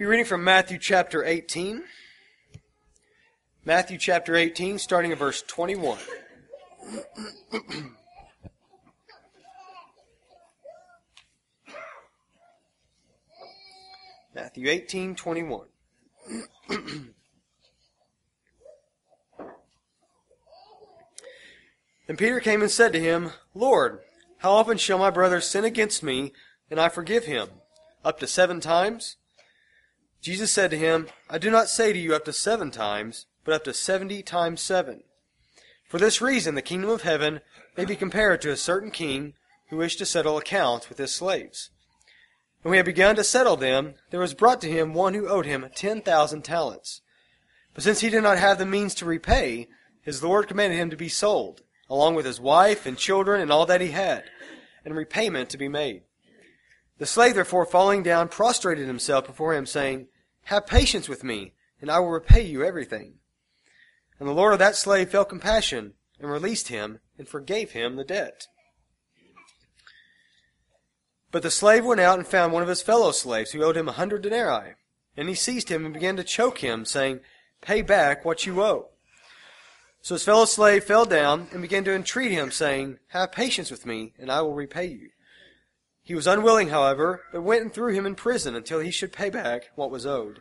Be reading from Matthew chapter 18. Matthew chapter 18, starting at verse 21. Matthew 18, 21. then Peter came and said to him, Lord, how often shall my brother sin against me, and I forgive him? Up to seven times? Jesus said to him, I do not say to you up to seven times, but up to seventy times seven. For this reason the kingdom of heaven may be compared to a certain king who wished to settle accounts with his slaves. When he had begun to settle them, there was brought to him one who owed him ten thousand talents. But since he did not have the means to repay, his Lord commanded him to be sold, along with his wife and children and all that he had, and repayment to be made. The slave therefore falling down prostrated himself before him, saying, Have patience with me, and I will repay you everything. And the Lord of that slave felt compassion, and released him, and forgave him the debt. But the slave went out and found one of his fellow slaves who owed him a hundred denarii. And he seized him and began to choke him, saying, Pay back what you owe. So his fellow slave fell down and began to entreat him, saying, Have patience with me, and I will repay you. He was unwilling, however, but went and threw him in prison until he should pay back what was owed.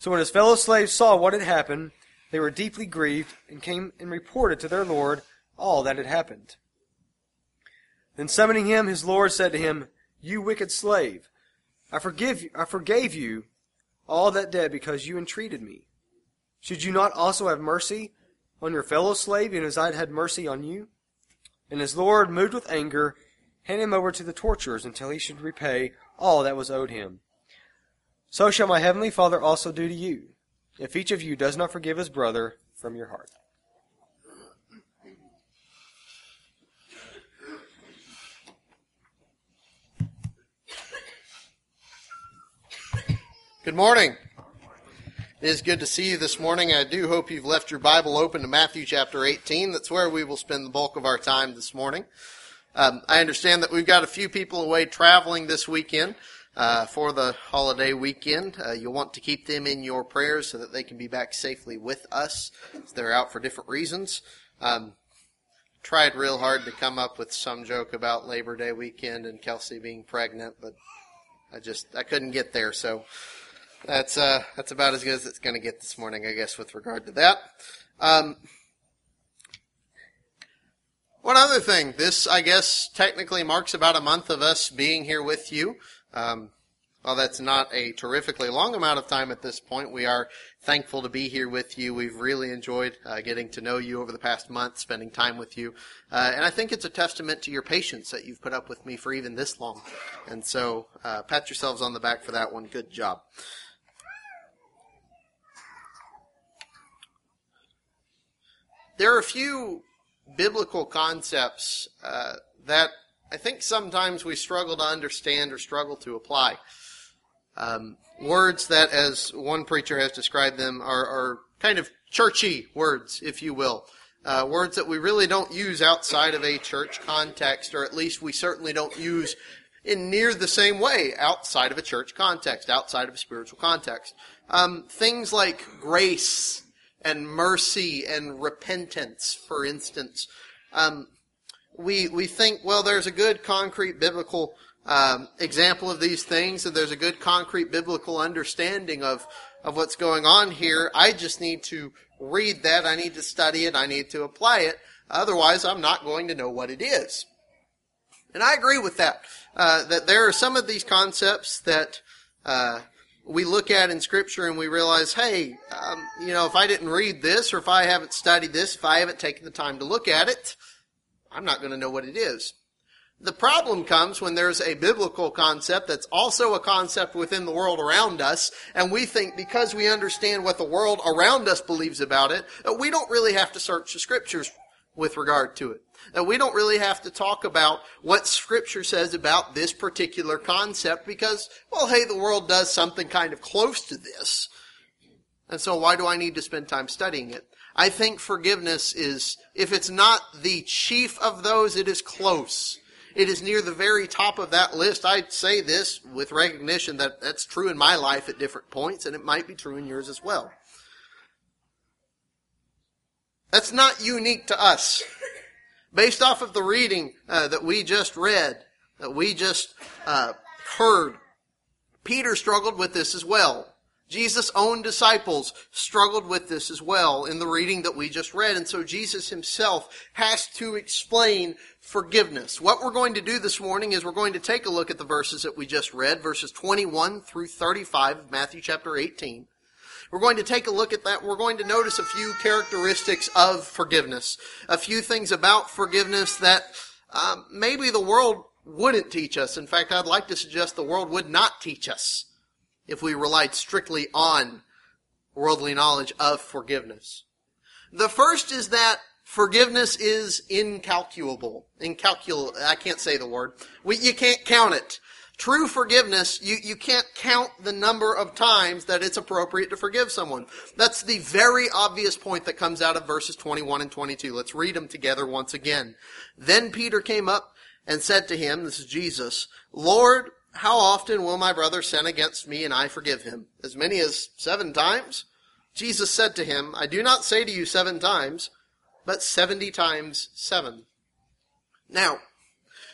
So when his fellow slaves saw what had happened, they were deeply grieved and came and reported to their Lord all that had happened. Then summoning him, his Lord said to him, You wicked slave, I forgive I forgave you all that debt because you entreated me. Should you not also have mercy on your fellow slave, even as I had had mercy on you? And his Lord, moved with anger, handed him over to the torturers until he should repay all that was owed him. So shall my heavenly Father also do to you, if each of you does not forgive his brother from your heart. Good morning. It is good to see you this morning. I do hope you've left your Bible open to Matthew chapter 18. That's where we will spend the bulk of our time this morning. Um, I understand that we've got a few people away traveling this weekend uh, for the holiday weekend. Uh, you'll want to keep them in your prayers so that they can be back safely with us. They're out for different reasons. Um, tried real hard to come up with some joke about Labor Day weekend and Kelsey being pregnant, but I just I couldn't get there. So that's uh, that's about as good as it's going to get this morning, I guess, with regard to that. Um, one other thing, this I guess technically marks about a month of us being here with you. Um, while that's not a terrifically long amount of time at this point, we are thankful to be here with you. We've really enjoyed uh, getting to know you over the past month, spending time with you. Uh, and I think it's a testament to your patience that you've put up with me for even this long. And so, uh, pat yourselves on the back for that one. Good job. There are a few biblical concepts uh, that I think sometimes we struggle to understand or struggle to apply. Um, words that, as one preacher has described them, are, are kind of churchy words, if you will. Uh, words that we really don't use outside of a church context, or at least we certainly don't use in near the same way outside of a church context, outside of a spiritual context. Um, things like grace and mercy and repentance, for instance. Um, we we think well there's a good concrete biblical um, example of these things and there's a good concrete biblical understanding of of what's going on here. I just need to read that. I need to study it. I need to apply it. Otherwise i'm not going to know what it is. And i agree with that uh, that there are some of these concepts that uh, we look at in scripture and we realize hey um, you know if i didn't read this or if i haven't studied this if i haven't taken the time to look at it I'm not going to know what it is. The problem comes when there's a biblical concept that's also a concept within the world around us, and we think because we understand what the world around us believes about it, we don't really have to search the scriptures with regard to it. That we don't really have to talk about what scripture says about this particular concept because, well, hey, the world does something kind of close to this. And so why do I need to spend time studying it? I think forgiveness is, if it's not the chief of those, it is close. It is near the very top of that list. I'd say this with recognition that that's true in my life at different points, and it might be true in yours as well. That's not unique to us. Based off of the reading uh, that we just read, that we just uh, heard, Peter struggled with this as well. Jesus' own disciples struggled with this as well in the reading that we just read. And so Jesus himself has to explain forgiveness. What we're going to do this morning is we're going to take a look at the verses that we just read, verses 21 through 35 of Matthew chapter 18. We're going to take a look at that. We're going to notice a few characteristics of forgiveness, a few things about forgiveness that um, maybe the world wouldn't teach us. In fact, I'd like to suggest the world would not teach us if we relied strictly on worldly knowledge of forgiveness. The first is that forgiveness is incalculable. Incalculable. I can't say the word. We, you can't count it. True forgiveness, you, you can't count the number of times that it's appropriate to forgive someone. That's the very obvious point that comes out of verses 21 and 22. Let's read them together once again. Then Peter came up and said to him, this is Jesus, Lord, how often will my brother sin against me and I forgive him? As many as seven times? Jesus said to him, I do not say to you seven times, but seventy times seven. Now,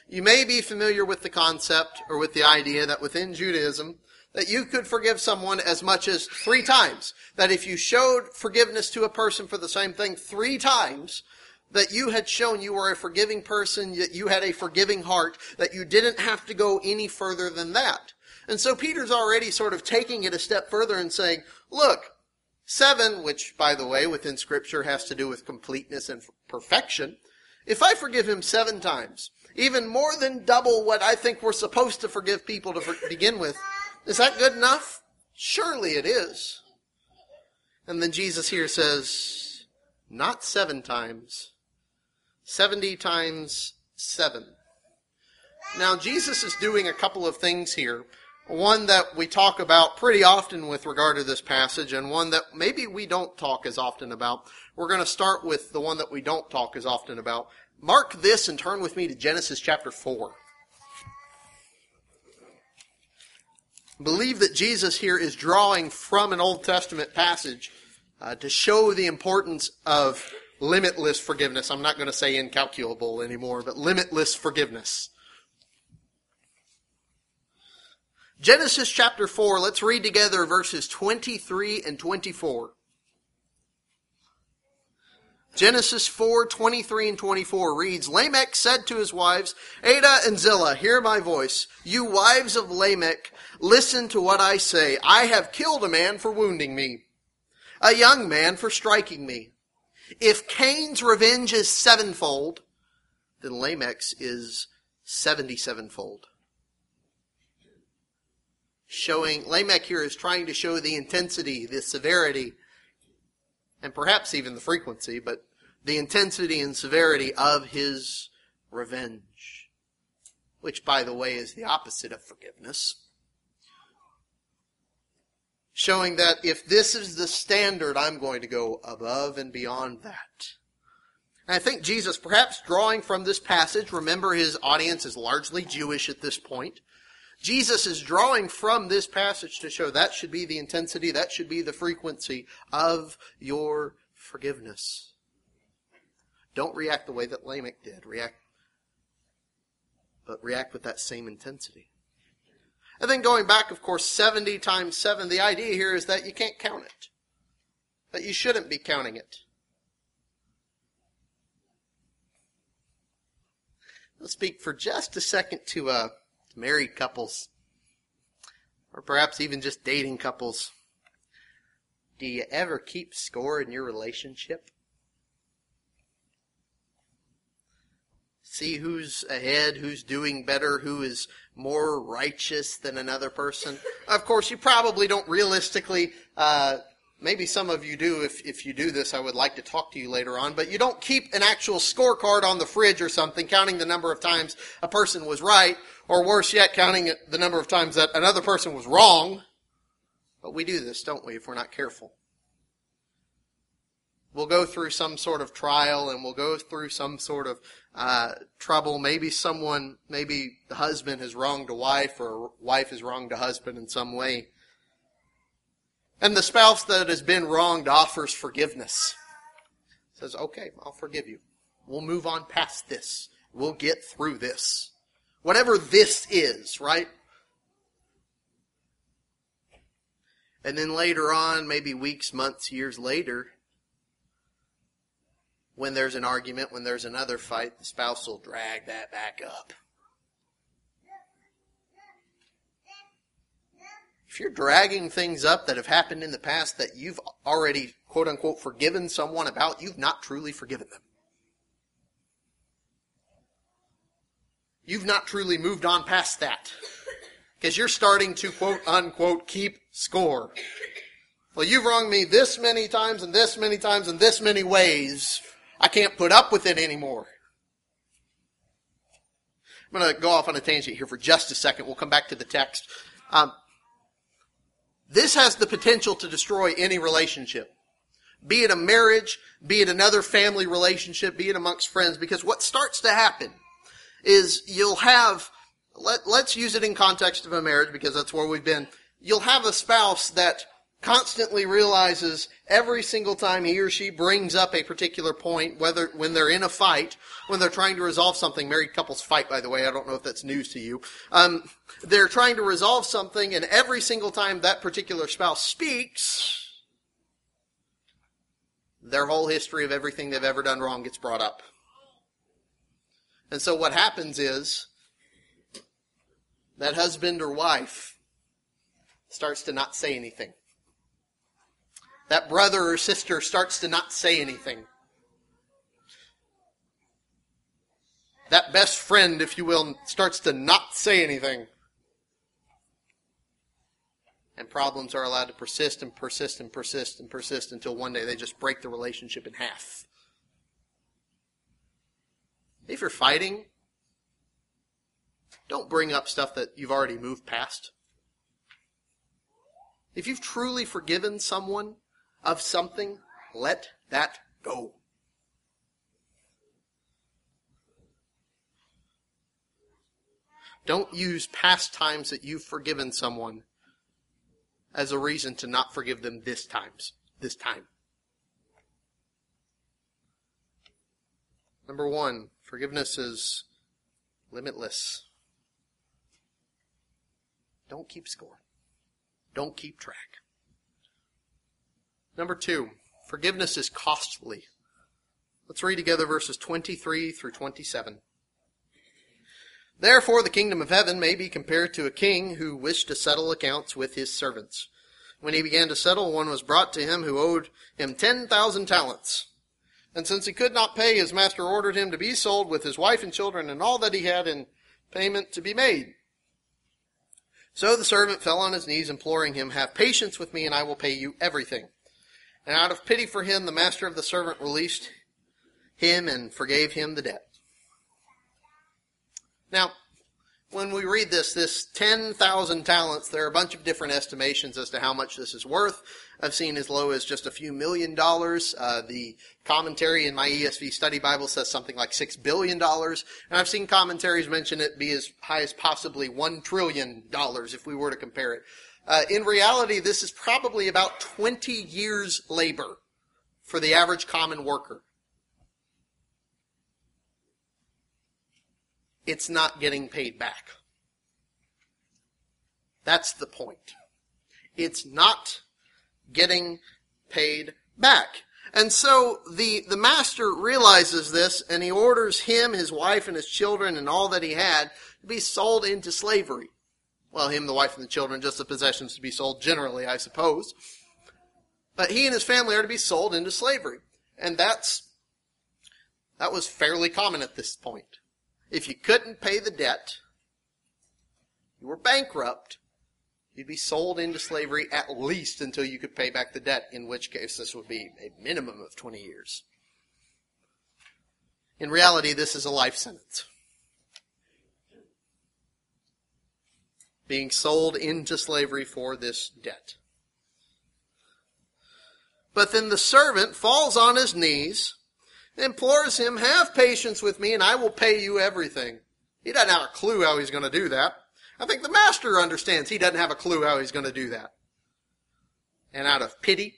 you may be familiar with the concept or with the idea that within Judaism, that you could forgive someone as much as three times. That if you showed forgiveness to a person for the same thing three times, that you had shown you were a forgiving person, that you had a forgiving heart, that you didn't have to go any further than that. And so Peter's already sort of taking it a step further and saying, look, seven, which by the way within scripture has to do with completeness and perfection, if I forgive him seven times, even more than double what I think we're supposed to forgive people to for- begin with, is that good enough? Surely it is. And then Jesus here says, not seven times, 70 times 7. Now, Jesus is doing a couple of things here. One that we talk about pretty often with regard to this passage, and one that maybe we don't talk as often about. We're going to start with the one that we don't talk as often about. Mark this and turn with me to Genesis chapter 4. believe that Jesus here is drawing from an Old Testament passage uh, to show the importance of limitless forgiveness. I'm not going to say incalculable anymore, but limitless forgiveness. Genesis chapter 4, let's read together verses 23 and 24. Genesis 4, 23 and 24 reads, Lamech said to his wives, Adah and Zillah, hear my voice. You wives of Lamech, listen to what I say. I have killed a man for wounding me, a young man for striking me. If Cain's revenge is sevenfold, then Lamech's is seventy-sevenfold. Showing, Lamech here is trying to show the intensity, the severity, and perhaps even the frequency, but the intensity and severity of his revenge. Which, by the way, is the opposite of forgiveness showing that if this is the standard, I'm going to go above and beyond that. And I think Jesus, perhaps drawing from this passage, remember his audience is largely Jewish at this point. Jesus is drawing from this passage to show that should be the intensity, that should be the frequency of your forgiveness. Don't react the way that Lamech did. React, but react with that same intensity. And then going back, of course, 70 times 7, the idea here is that you can't count it. That you shouldn't be counting it. Let's speak for just a second to uh, married couples, or perhaps even just dating couples. Do you ever keep score in your relationship? see who's ahead, who's doing better, who is more righteous than another person. Of course, you probably don't realistically, uh, maybe some of you do. If, if you do this, I would like to talk to you later on, but you don't keep an actual scorecard on the fridge or something, counting the number of times a person was right, or worse yet, counting the number of times that another person was wrong. But we do this, don't we, if we're not careful? we'll go through some sort of trial and we'll go through some sort of uh, trouble. Maybe someone, maybe the husband has wronged a wife or a wife has wronged a husband in some way. And the spouse that has been wronged offers forgiveness. Says, okay, I'll forgive you. We'll move on past this. We'll get through this. Whatever this is, right? And then later on, maybe weeks, months, years later, when there's an argument, when there's another fight, the spouse will drag that back up. If you're dragging things up that have happened in the past that you've already, quote unquote, forgiven someone about, you've not truly forgiven them. You've not truly moved on past that. Because you're starting to, quote unquote, keep score. Well, you've wronged me this many times and this many times and this many ways. I can't put up with it anymore. I'm going to go off on a tangent here for just a second. We'll come back to the text. Um, this has the potential to destroy any relationship. Be it a marriage, be it another family relationship, be it amongst friends, because what starts to happen is you'll have, let, let's use it in context of a marriage because that's where we've been. You'll have a spouse that constantly realizes every single time he or she brings up a particular point, whether when they're in a fight, when they're trying to resolve something, married couples fight, by the way, I don't know if that's news to you. Um, they're trying to resolve something, and every single time that particular spouse speaks, their whole history of everything they've ever done wrong gets brought up. And so what happens is that husband or wife starts to not say anything that brother or sister starts to not say anything. That best friend, if you will, starts to not say anything. And problems are allowed to persist and persist and persist and persist until one day they just break the relationship in half. If you're fighting, don't bring up stuff that you've already moved past. If you've truly forgiven someone, of something, let that go. Don't use past times that you've forgiven someone as a reason to not forgive them this times, this time. Number one, forgiveness is limitless. Don't keep score. Don't keep track. Number two, forgiveness is costly. Let's read together verses 23 through 27. Therefore, the kingdom of heaven may be compared to a king who wished to settle accounts with his servants. When he began to settle, one was brought to him who owed him 10,000 talents. And since he could not pay, his master ordered him to be sold with his wife and children and all that he had in payment to be made. So the servant fell on his knees, imploring him, Have patience with me, and I will pay you everything. And out of pity for him, the master of the servant released him and forgave him the debt. Now, when we read this, this 10,000 talents, there are a bunch of different estimations as to how much this is worth. I've seen as low as just a few million dollars. Uh, the commentary in my ESV study Bible says something like six billion dollars. And I've seen commentaries mention it be as high as possibly one trillion dollars if we were to compare it. Uh, in reality, this is probably about 20 years labor for the average common worker. It's not getting paid back. That's the point. It's not getting paid back. And so the, the master realizes this and he orders him, his wife, and his children and all that he had to be sold into slavery. Well, him, the wife, and the children, just the possessions to be sold generally, I suppose. But he and his family are to be sold into slavery. And that's, that was fairly common at this point. If you couldn't pay the debt, you were bankrupt, you'd be sold into slavery at least until you could pay back the debt, in which case this would be a minimum of 20 years. In reality, this is a life sentence. Being sold into slavery for this debt. But then the servant falls on his knees, implores him, Have patience with me, and I will pay you everything. He doesn't have a clue how he's going to do that. I think the master understands he doesn't have a clue how he's going to do that. And out of pity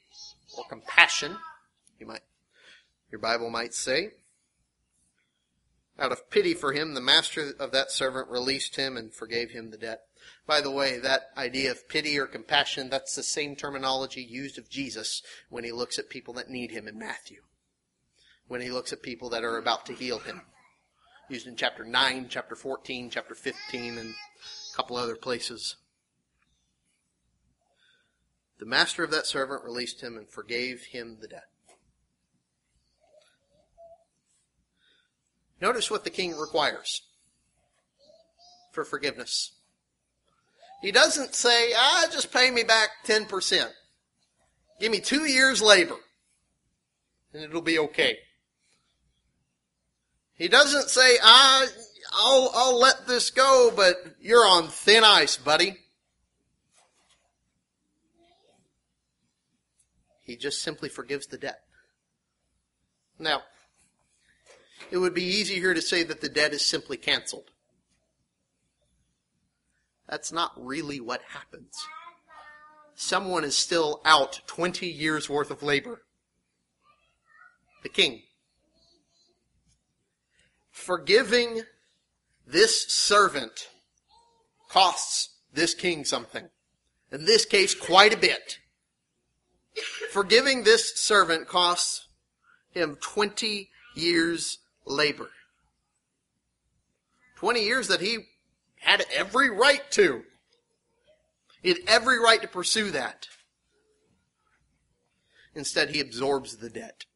or compassion, you might, your Bible might say, out of pity for him, the master of that servant released him and forgave him the debt. By the way, that idea of pity or compassion, that's the same terminology used of Jesus when he looks at people that need him in Matthew. When he looks at people that are about to heal him. Used in chapter 9, chapter 14, chapter 15, and a couple other places. The master of that servant released him and forgave him the debt. Notice what the king requires for forgiveness. He doesn't say, ah, just pay me back 10%. Give me two years labor and it'll be okay. He doesn't say, ah, I'll, I'll let this go, but you're on thin ice, buddy. He just simply forgives the debt. Now, it would be easy here to say that the debt is simply canceled. That's not really what happens. Someone is still out 20 years worth of labor. The king. Forgiving this servant costs this king something. In this case, quite a bit. Forgiving this servant costs him 20 years labor. 20 years that he had every right to. He had every right to pursue that. Instead, he absorbs the debt.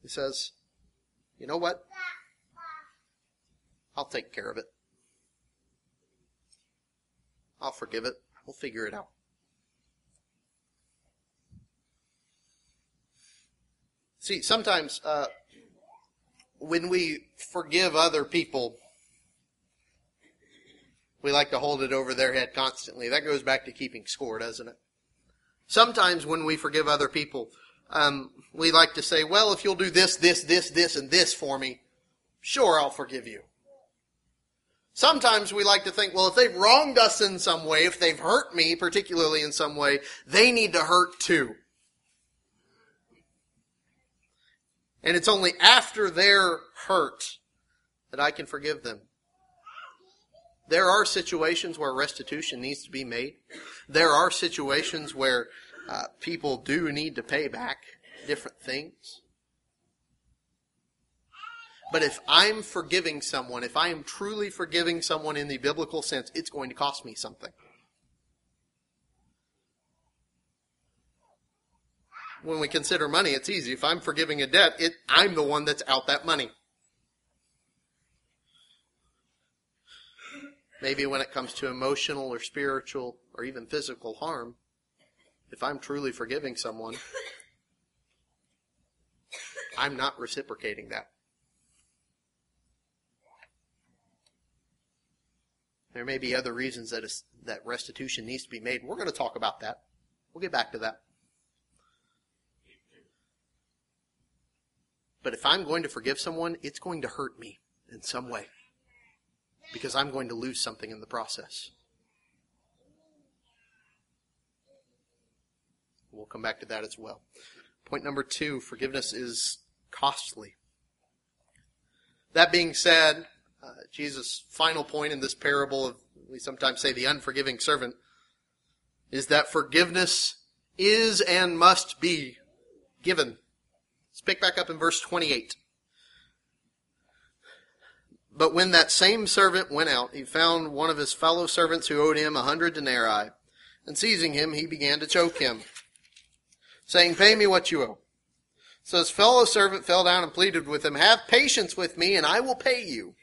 He says, You know what? I'll take care of it. I'll forgive it. We'll figure it out. See, sometimes uh, when we forgive other people, we like to hold it over their head constantly. That goes back to keeping score, doesn't it? Sometimes when we forgive other people, um, we like to say, well, if you'll do this, this, this, this, and this for me, sure, I'll forgive you. Sometimes we like to think, well, if they've wronged us in some way, if they've hurt me, particularly in some way, they need to hurt too. And it's only after they're hurt that I can forgive them. There are situations where restitution needs to be made. There are situations where uh, people do need to pay back different things. But if I'm forgiving someone, if I am truly forgiving someone in the biblical sense, it's going to cost me something. when we consider money, it's easy. If I'm forgiving a debt, it, I'm the one that's out that money. Maybe when it comes to emotional or spiritual or even physical harm, if I'm truly forgiving someone, I'm not reciprocating that. There may be other reasons that, that restitution needs to be made. We're going to talk about that. We'll get back to that. But if I'm going to forgive someone, it's going to hurt me in some way because I'm going to lose something in the process. We'll come back to that as well. Point number two forgiveness is costly. That being said, uh, Jesus' final point in this parable of, we sometimes say, the unforgiving servant, is that forgiveness is and must be given. Let's pick back up in verse 28. But when that same servant went out, he found one of his fellow servants who owed him a hundred denarii. And seizing him, he began to choke him, saying, Pay me what you owe. So his fellow servant fell down and pleaded with him, Have patience with me, and I will pay you.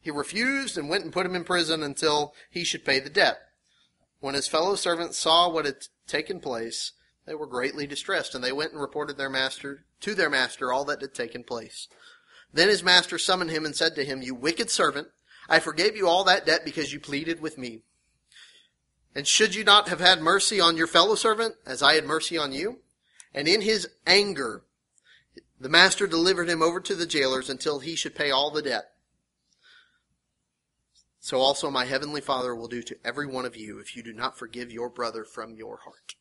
He refused and went and put him in prison until he should pay the debt. When his fellow servants saw what had taken place, they were greatly distressed, and they went and reported their master to their master all that had taken place. Then his master summoned him and said to him, You wicked servant, I forgave you all that debt because you pleaded with me. And should you not have had mercy on your fellow servant as I had mercy on you? And in his anger, the master delivered him over to the jailers until he should pay all the debt. So also my heavenly Father will do to every one of you if you do not forgive your brother from your heart.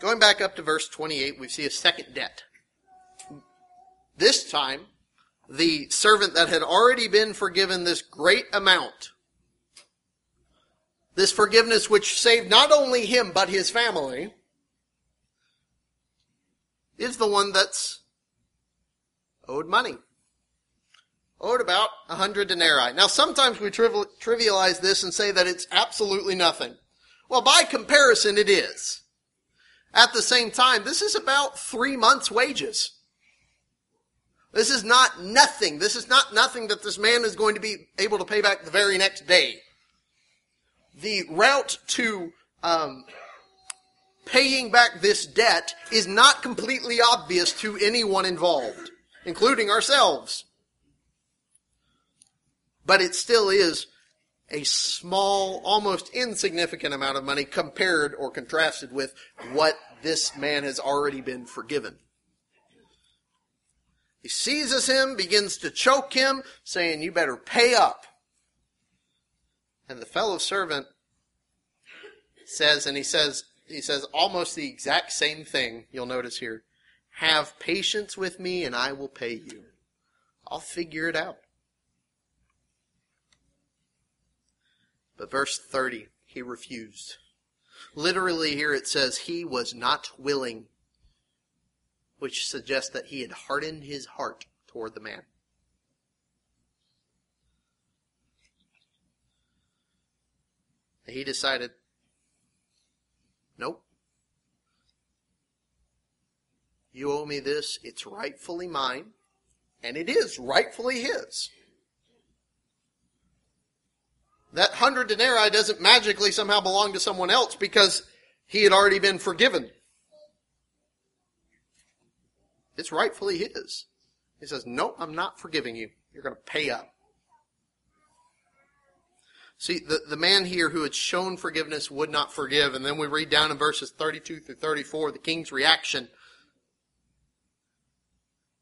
Going back up to verse 28, we see a second debt. This time, the servant that had already been forgiven this great amount, this forgiveness which saved not only him but his family, is the one that's owed money. Owed about a hundred denarii. Now sometimes we trivialize this and say that it's absolutely nothing. Well, by comparison, it is. At the same time, this is about three months' wages. This is not nothing. This is not nothing that this man is going to be able to pay back the very next day. The route to um, paying back this debt is not completely obvious to anyone involved, including ourselves. But it still is a small, almost insignificant amount of money compared or contrasted with what this man has already been forgiven. He seizes him, begins to choke him, saying, You better pay up. And the fellow servant says, and he says, he says almost the exact same thing, you'll notice here. Have patience with me and I will pay you. I'll figure it out. But verse 30, he refused. Literally here it says he was not willing, which suggests that he had hardened his heart toward the man. He decided, nope. You owe me this. It's rightfully mine. And it is rightfully his that hundred denarii doesn't magically somehow belong to someone else because he had already been forgiven. It's rightfully his. He says, No, I'm not forgiving you. You're going to pay up. See, the, the man here who had shown forgiveness would not forgive. And then we read down in verses 32 through 34 the king's reaction.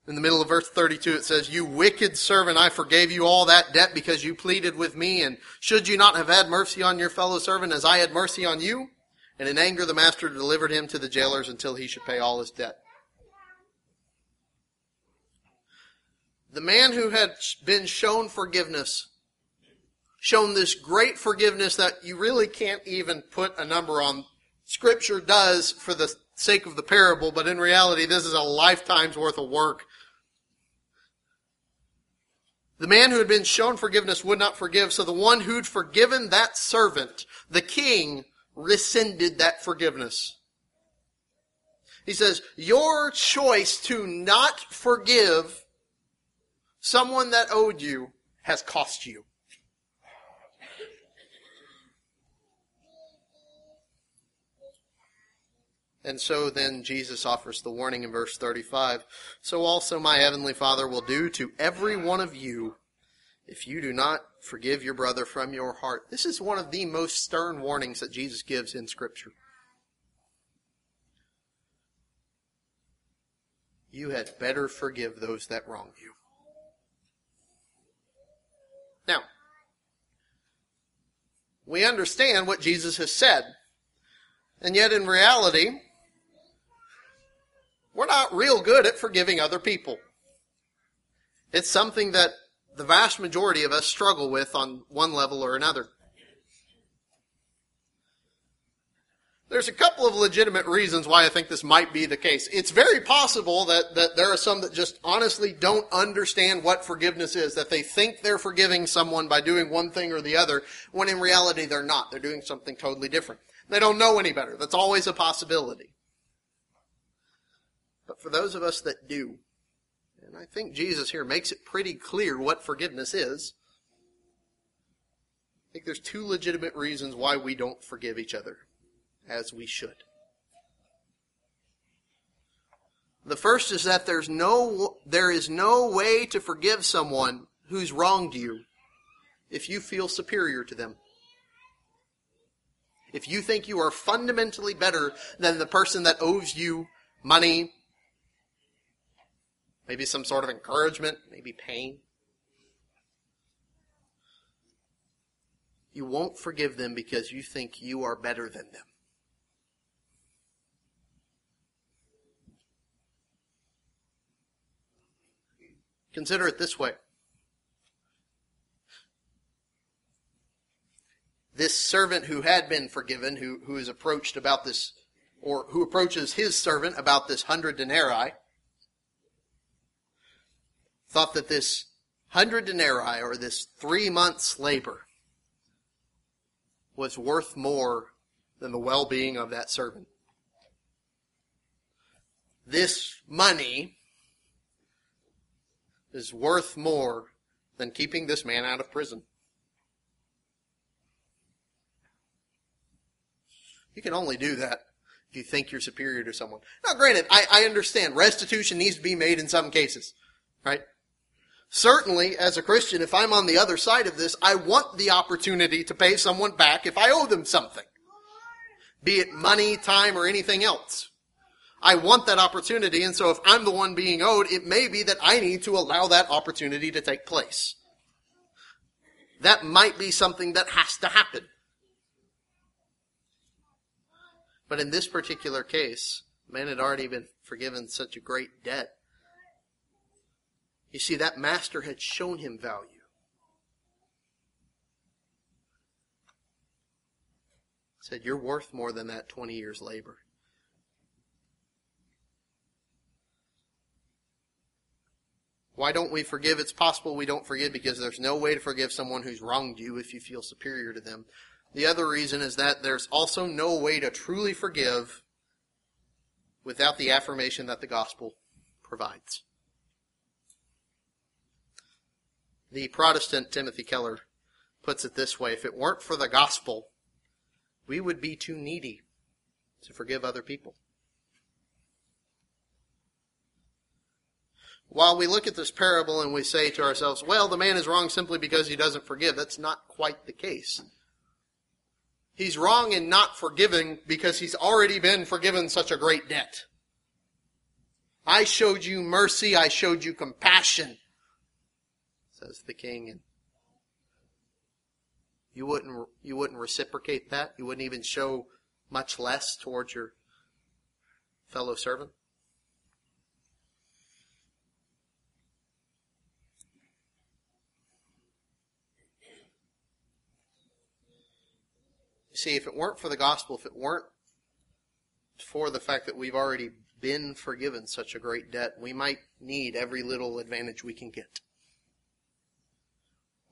In the middle of verse 32, it says, You wicked servant, I forgave you all that debt because you pleaded with me. And should you not have had mercy on your fellow servant as I had mercy on you? And in anger, the master delivered him to the jailers until he should pay all his debt. The man who had been shown forgiveness, shown this great forgiveness that you really can't even put a number on, Scripture does for the sake of the parable, but in reality, this is a lifetime's worth of work the man who had been shown forgiveness would not forgive, so the one who'd forgiven that servant, the king, rescinded that forgiveness. He says, Your choice to not forgive someone that owed you has cost you. And so then Jesus offers the warning in verse 35. So also my heavenly Father will do to every one of you if you do not forgive your brother from your heart. This is one of the most stern warnings that Jesus gives in Scripture. You had better forgive those that wrong you. Now, we understand what Jesus has said. And yet, in reality, we're not real good at forgiving other people. It's something that the vast majority of us struggle with on one level or another. There's a couple of legitimate reasons why I think this might be the case. It's very possible that, that there are some that just honestly don't understand what forgiveness is, that they think they're forgiving someone by doing one thing or the other, when in reality they're not. They're doing something totally different. They don't know any better. That's always a possibility. But for those of us that do, and I think Jesus here makes it pretty clear what forgiveness is, I think there's two legitimate reasons why we don't forgive each other as we should. The first is that there's no, there is no way to forgive someone who's wronged you if you feel superior to them. If you think you are fundamentally better than the person that owes you money, maybe some sort of encouragement, maybe pain, you won't forgive them because you think you are better than them. Consider it this way. This servant who had been forgiven, who, who is approached about this, or who approaches his servant about this hundred denarii, thought that this hundred denarii, or this three months' labor, was worth more than the well being of that servant. This money is worth more than keeping this man out of prison. You can only do that if you think you're superior to someone. Now, granted, I, I understand restitution needs to be made in some cases, right? Certainly, as a Christian, if I'm on the other side of this, I want the opportunity to pay someone back if I owe them something. Be it money, time, or anything else. I want that opportunity, and so if I'm the one being owed, it may be that I need to allow that opportunity to take place. That might be something that has to happen. But in this particular case, man had already been forgiven such a great debt. You see, that master had shown him value. Said, You're worth more than that 20 years' labor. Why don't we forgive? It's possible we don't forgive because there's no way to forgive someone who's wronged you if you feel superior to them. The other reason is that there's also no way to truly forgive without the affirmation that the gospel provides. The Protestant Timothy Keller puts it this way if it weren't for the gospel, we would be too needy to forgive other people. while we look at this parable and we say to ourselves, well, the man is wrong simply because he doesn't forgive, that's not quite the case. He's wrong in not forgiving because he's already been forgiven such a great debt. I showed you mercy, I showed you compassion, says the king. And you wouldn't, you wouldn't reciprocate that? You wouldn't even show much less towards your fellow servant? see, if it weren't for the gospel, if it weren't for the fact that we've already been forgiven such a great debt, we might need every little advantage we can get.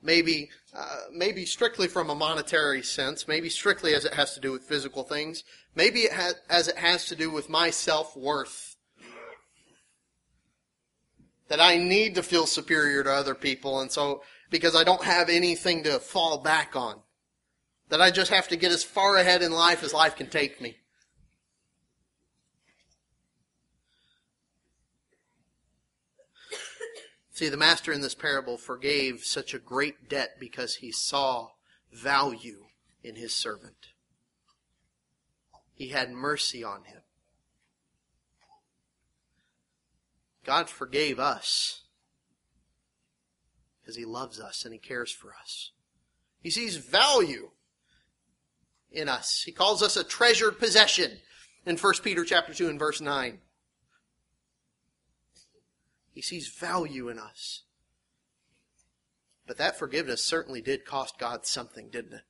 Maybe, uh, maybe strictly from a monetary sense, maybe strictly as it has to do with physical things, maybe it has, as it has to do with my self worth. That I need to feel superior to other people, and so because I don't have anything to fall back on that I just have to get as far ahead in life as life can take me. See, the master in this parable forgave such a great debt because he saw value in his servant. He had mercy on him. God forgave us because he loves us and he cares for us. He sees value in us. He calls us a treasured possession in 1 Peter chapter 2 and verse 9. He sees value in us. But that forgiveness certainly did cost God something, didn't it?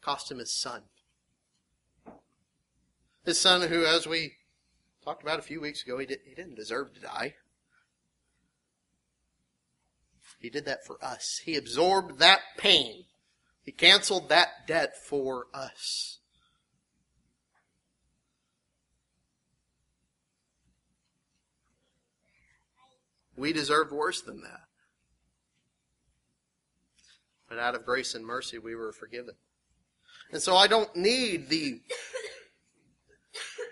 Cost him his son. His son who, as we talked about a few weeks ago, he, did, he didn't deserve to die. He did that for us. He absorbed that pain he canceled that debt for us. We deserved worse than that. But out of grace and mercy, we were forgiven. And so I don't need the,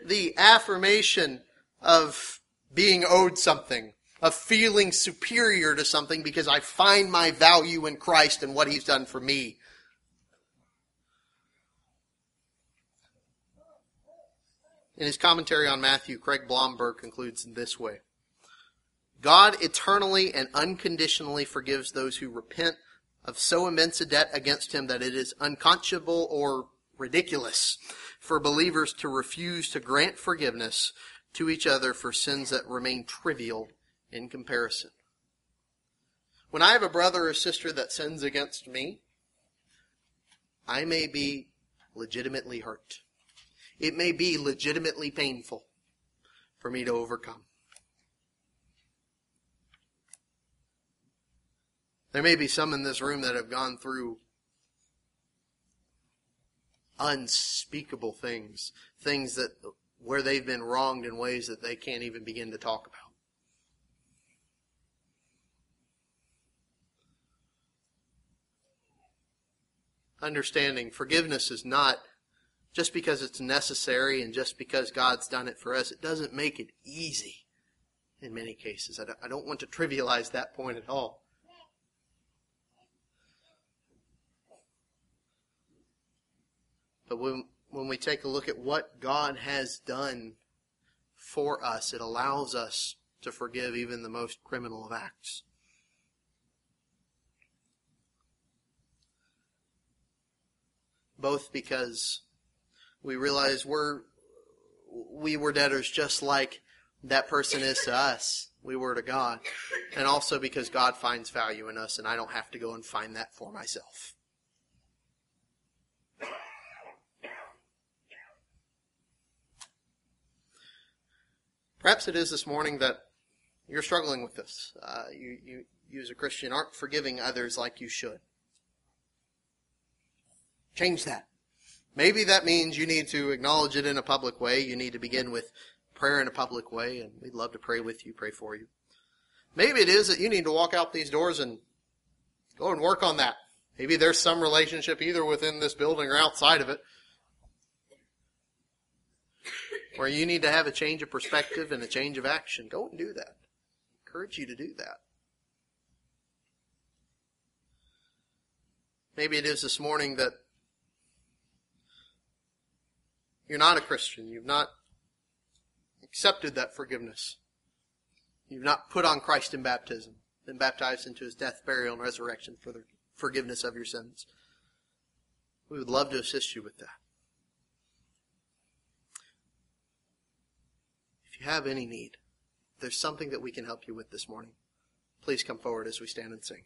the affirmation of being owed something, of feeling superior to something because I find my value in Christ and what He's done for me. In his commentary on Matthew, Craig Blomberg concludes in this way God eternally and unconditionally forgives those who repent of so immense a debt against him that it is unconscionable or ridiculous for believers to refuse to grant forgiveness to each other for sins that remain trivial in comparison. When I have a brother or sister that sins against me, I may be legitimately hurt. It may be legitimately painful for me to overcome. There may be some in this room that have gone through unspeakable things, things that where they've been wronged in ways that they can't even begin to talk about. Understanding forgiveness is not just because it's necessary and just because God's done it for us, it doesn't make it easy in many cases. I don't want to trivialize that point at all. But when, when we take a look at what God has done for us, it allows us to forgive even the most criminal of acts. Both because we realize we're we were debtors just like that person is to us. We were to God. And also because God finds value in us and I don't have to go and find that for myself. Perhaps it is this morning that you're struggling with this. Uh, you, you, you, as a Christian, aren't forgiving others like you should. Change that. Maybe that means you need to acknowledge it in a public way. You need to begin with prayer in a public way, and we'd love to pray with you, pray for you. Maybe it is that you need to walk out these doors and go and work on that. Maybe there's some relationship either within this building or outside of it where you need to have a change of perspective and a change of action, go and do that. I encourage you to do that. Maybe it is this morning that you're not a Christian. You've not accepted that forgiveness. You've not put on Christ in baptism, been baptized into his death, burial, and resurrection for the forgiveness of your sins. We would love to assist you with that. If you have any need, there's something that we can help you with this morning, please come forward as we stand and sing.